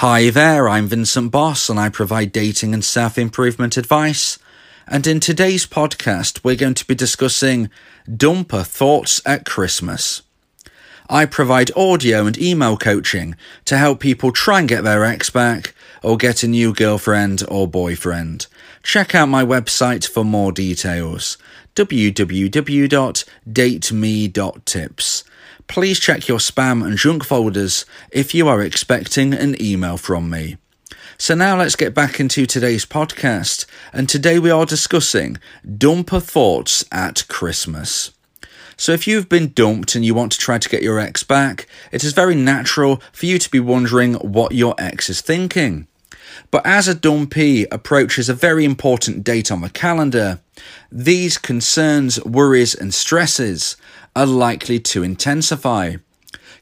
Hi there, I'm Vincent Boss and I provide dating and self improvement advice. And in today's podcast, we're going to be discussing dumper thoughts at Christmas. I provide audio and email coaching to help people try and get their ex back or get a new girlfriend or boyfriend. Check out my website for more details www.dateme.tips please check your spam and junk folders if you are expecting an email from me. So now let's get back into today's podcast, and today we are discussing dumper thoughts at Christmas. So if you've been dumped and you want to try to get your ex back, it is very natural for you to be wondering what your ex is thinking. But as a dumpee approaches a very important date on the calendar, these concerns, worries, and stresses are likely to intensify.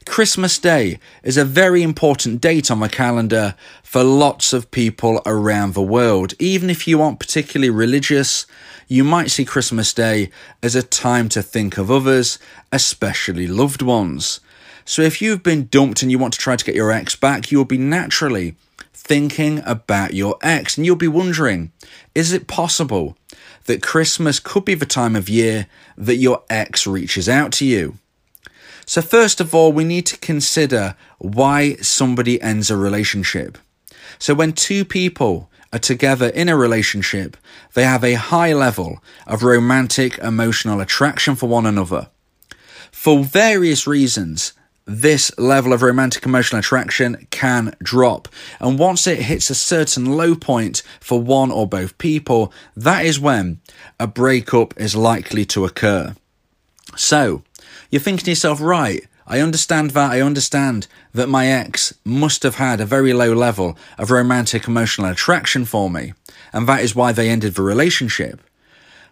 Christmas Day is a very important date on the calendar for lots of people around the world. Even if you aren't particularly religious, you might see Christmas Day as a time to think of others, especially loved ones. So if you've been dumped and you want to try to get your ex back, you'll be naturally thinking about your ex and you'll be wondering, is it possible that Christmas could be the time of year that your ex reaches out to you. So, first of all, we need to consider why somebody ends a relationship. So, when two people are together in a relationship, they have a high level of romantic emotional attraction for one another. For various reasons, this level of romantic emotional attraction can drop. And once it hits a certain low point for one or both people, that is when a breakup is likely to occur. So, you're thinking to yourself, right, I understand that. I understand that my ex must have had a very low level of romantic emotional attraction for me, and that is why they ended the relationship.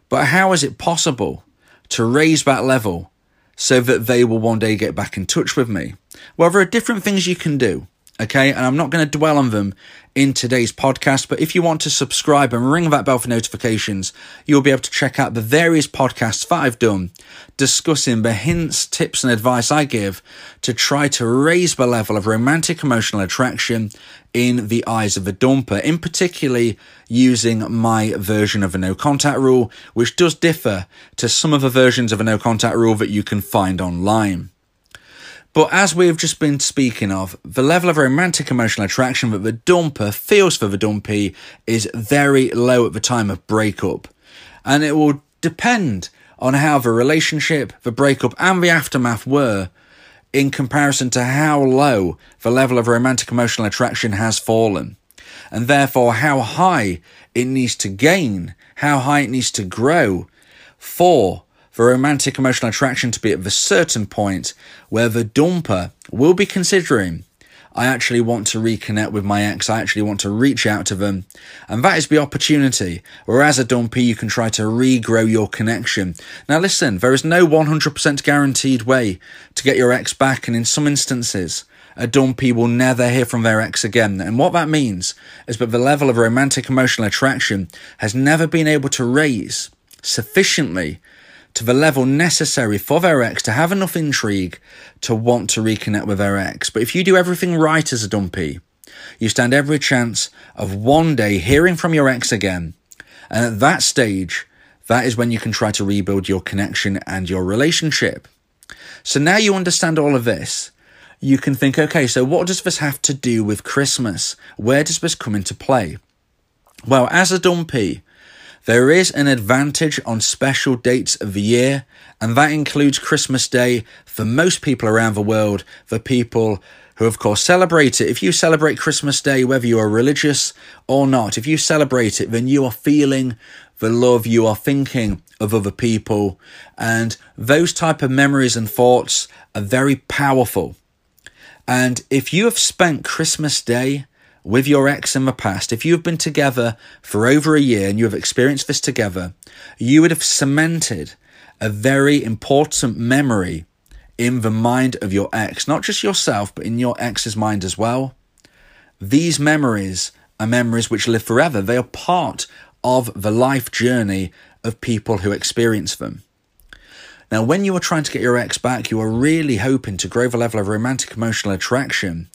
But how is it possible to raise that level so that they will one day get back in touch with me. Well, there are different things you can do. Okay, and I'm not going to dwell on them in today's podcast, but if you want to subscribe and ring that bell for notifications, you'll be able to check out the various podcasts that I've done discussing the hints, tips, and advice I give to try to raise the level of romantic emotional attraction in the eyes of a dumper, in particularly using my version of a no contact rule, which does differ to some of the versions of a no contact rule that you can find online. But as we've just been speaking of, the level of romantic emotional attraction that the dumper feels for the dumpee is very low at the time of breakup. And it will depend on how the relationship, the breakup, and the aftermath were in comparison to how low the level of romantic emotional attraction has fallen. And therefore, how high it needs to gain, how high it needs to grow for for romantic emotional attraction to be at the certain point where the dumper will be considering I actually want to reconnect with my ex. I actually want to reach out to them. And that is the opportunity. Whereas a dumpee, you can try to regrow your connection. Now listen, there is no 100% guaranteed way to get your ex back. And in some instances, a dumpee will never hear from their ex again. And what that means is that the level of romantic emotional attraction has never been able to raise sufficiently to the level necessary for their ex to have enough intrigue to want to reconnect with their ex. But if you do everything right as a dumpee, you stand every chance of one day hearing from your ex again. And at that stage, that is when you can try to rebuild your connection and your relationship. So now you understand all of this. You can think, okay, so what does this have to do with Christmas? Where does this come into play? Well, as a dumpee, there is an advantage on special dates of the year, and that includes Christmas Day for most people around the world, for people who, of course, celebrate it. If you celebrate Christmas Day, whether you are religious or not, if you celebrate it, then you are feeling the love, you are thinking of other people, and those type of memories and thoughts are very powerful. And if you have spent Christmas Day with your ex in the past, if you've been together for over a year and you have experienced this together, you would have cemented a very important memory in the mind of your ex, not just yourself, but in your ex's mind as well. These memories are memories which live forever. They are part of the life journey of people who experience them. Now, when you are trying to get your ex back, you are really hoping to grow the level of romantic emotional attraction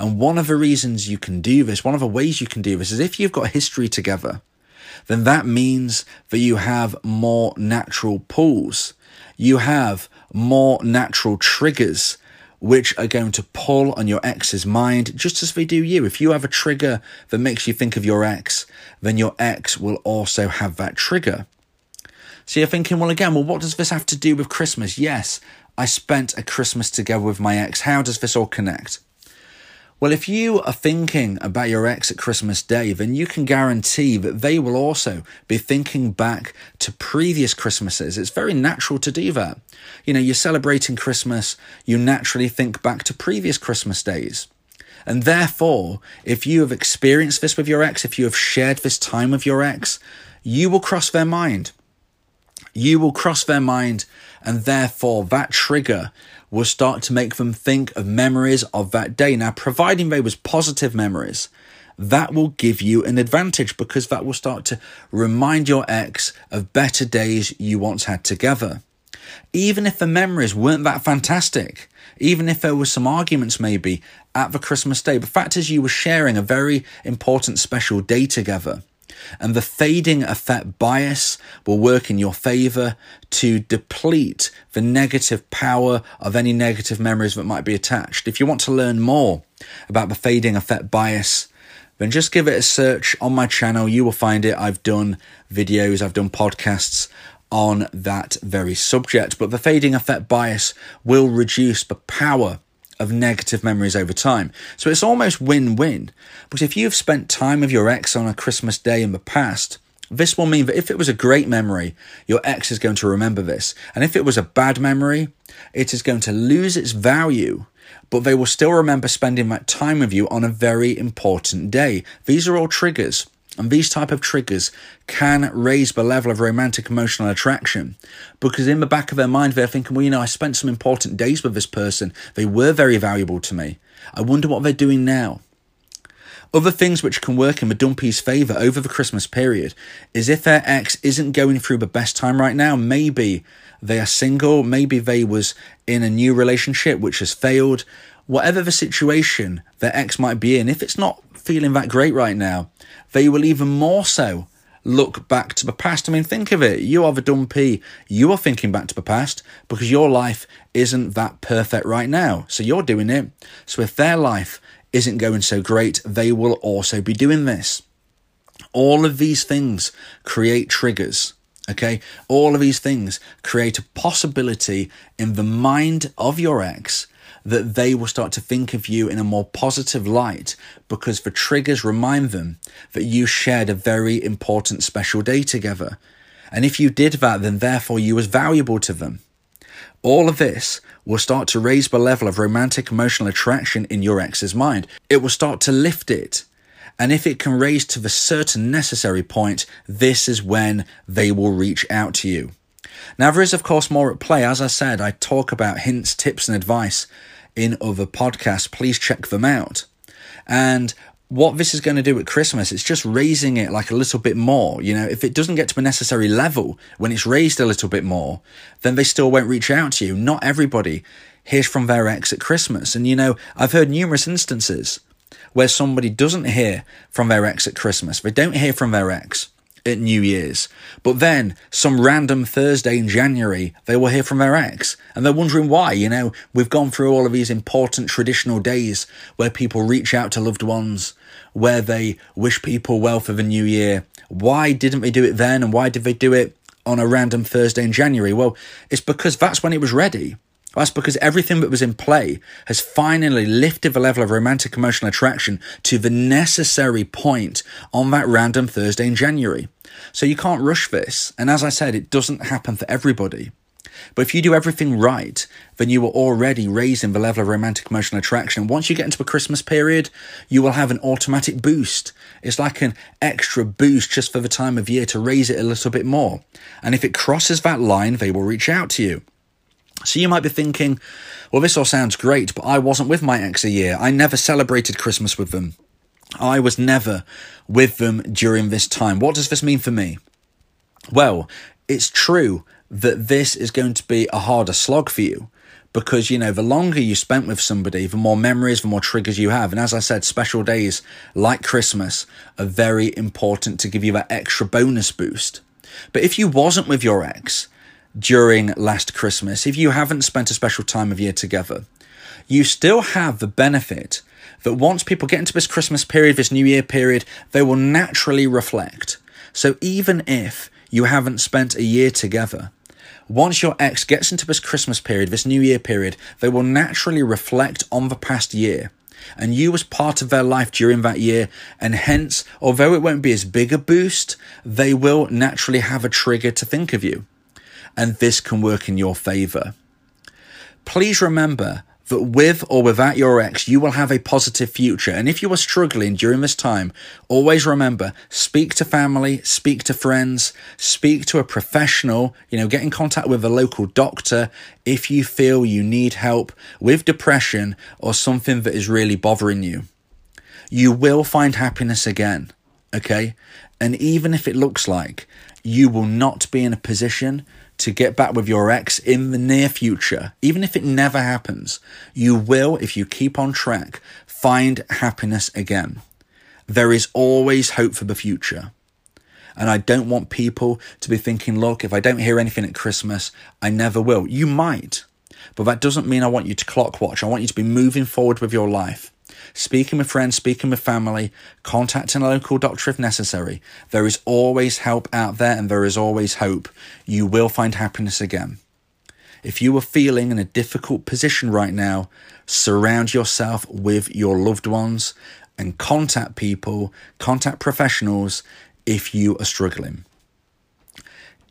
And one of the reasons you can do this, one of the ways you can do this is if you've got history together, then that means that you have more natural pulls. You have more natural triggers which are going to pull on your ex's mind just as they do you. If you have a trigger that makes you think of your ex, then your ex will also have that trigger. So you're thinking, well, again, well, what does this have to do with Christmas? Yes, I spent a Christmas together with my ex. How does this all connect? Well, if you are thinking about your ex at Christmas Day, then you can guarantee that they will also be thinking back to previous Christmases. It's very natural to do that. You know, you're celebrating Christmas, you naturally think back to previous Christmas days. And therefore, if you have experienced this with your ex, if you have shared this time with your ex, you will cross their mind. You will cross their mind, and therefore that trigger will start to make them think of memories of that day. Now, providing they was positive memories, that will give you an advantage because that will start to remind your ex of better days you once had together. Even if the memories weren't that fantastic, even if there were some arguments maybe at the Christmas day, the fact is you were sharing a very important special day together. And the fading effect bias will work in your favor to deplete the negative power of any negative memories that might be attached. If you want to learn more about the fading effect bias, then just give it a search on my channel. You will find it. I've done videos, I've done podcasts on that very subject. But the fading effect bias will reduce the power of negative memories over time. So it's almost win win. Because if you've spent time with your ex on a Christmas day in the past, this will mean that if it was a great memory, your ex is going to remember this. And if it was a bad memory, it is going to lose its value, but they will still remember spending that time with you on a very important day. These are all triggers. And these type of triggers can raise the level of romantic emotional attraction because in the back of their mind they're thinking, well, you know, I spent some important days with this person. They were very valuable to me. I wonder what they're doing now. Other things which can work in the dumpee's favour over the Christmas period is if their ex isn't going through the best time right now, maybe they are single, maybe they was in a new relationship which has failed, whatever the situation their ex might be in, if it's not feeling that great right now, they will even more so look back to the past. I mean, think of it. You are the dumpee. You are thinking back to the past because your life isn't that perfect right now. So you're doing it. So if their life isn't going so great, they will also be doing this. All of these things create triggers. Okay. All of these things create a possibility in the mind of your ex that they will start to think of you in a more positive light because the triggers remind them that you shared a very important special day together. And if you did that, then therefore you was valuable to them. All of this will start to raise the level of romantic emotional attraction in your ex's mind. It will start to lift it. And if it can raise to the certain necessary point, this is when they will reach out to you. Now, there is, of course, more at play. As I said, I talk about hints, tips, and advice in other podcasts. Please check them out. And what this is going to do at Christmas, it's just raising it like a little bit more. You know, if it doesn't get to a necessary level when it's raised a little bit more, then they still won't reach out to you. Not everybody hears from their ex at Christmas. And, you know, I've heard numerous instances where somebody doesn't hear from their ex at Christmas. They don't hear from their ex at New Year's. But then, some random Thursday in January, they will hear from their ex. And they're wondering why. You know, we've gone through all of these important traditional days where people reach out to loved ones, where they wish people well for the new year. Why didn't they do it then? And why did they do it on a random Thursday in January? Well, it's because that's when it was ready. That's because everything that was in play has finally lifted the level of romantic emotional attraction to the necessary point on that random Thursday in January. So you can't rush this. And as I said, it doesn't happen for everybody. But if you do everything right, then you are already raising the level of romantic emotional attraction. Once you get into the Christmas period, you will have an automatic boost. It's like an extra boost just for the time of year to raise it a little bit more. And if it crosses that line, they will reach out to you. So you might be thinking, well, this all sounds great, but I wasn't with my ex a year. I never celebrated Christmas with them. I was never with them during this time. What does this mean for me? Well, it's true that this is going to be a harder slog for you because you know the longer you spent with somebody the more memories the more triggers you have and as i said special days like christmas are very important to give you that extra bonus boost but if you wasn't with your ex during last christmas if you haven't spent a special time of year together you still have the benefit that once people get into this christmas period this new year period they will naturally reflect so even if you haven't spent a year together once your ex gets into this Christmas period, this New Year period, they will naturally reflect on the past year and you as part of their life during that year. And hence, although it won't be as big a boost, they will naturally have a trigger to think of you. And this can work in your favor. Please remember that with or without your ex, you will have a positive future. And if you are struggling during this time, always remember speak to family, speak to friends, speak to a professional, you know, get in contact with a local doctor if you feel you need help with depression or something that is really bothering you. You will find happiness again, okay? And even if it looks like you will not be in a position to get back with your ex in the near future, even if it never happens, you will, if you keep on track, find happiness again. There is always hope for the future. And I don't want people to be thinking, look, if I don't hear anything at Christmas, I never will. You might, but that doesn't mean I want you to clock watch. I want you to be moving forward with your life speaking with friends, speaking with family, contacting a local doctor if necessary. There is always help out there and there is always hope. You will find happiness again. If you are feeling in a difficult position right now, surround yourself with your loved ones and contact people, contact professionals if you are struggling.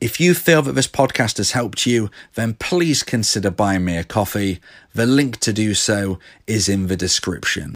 If you feel that this podcast has helped you, then please consider buying me a coffee. The link to do so is in the description.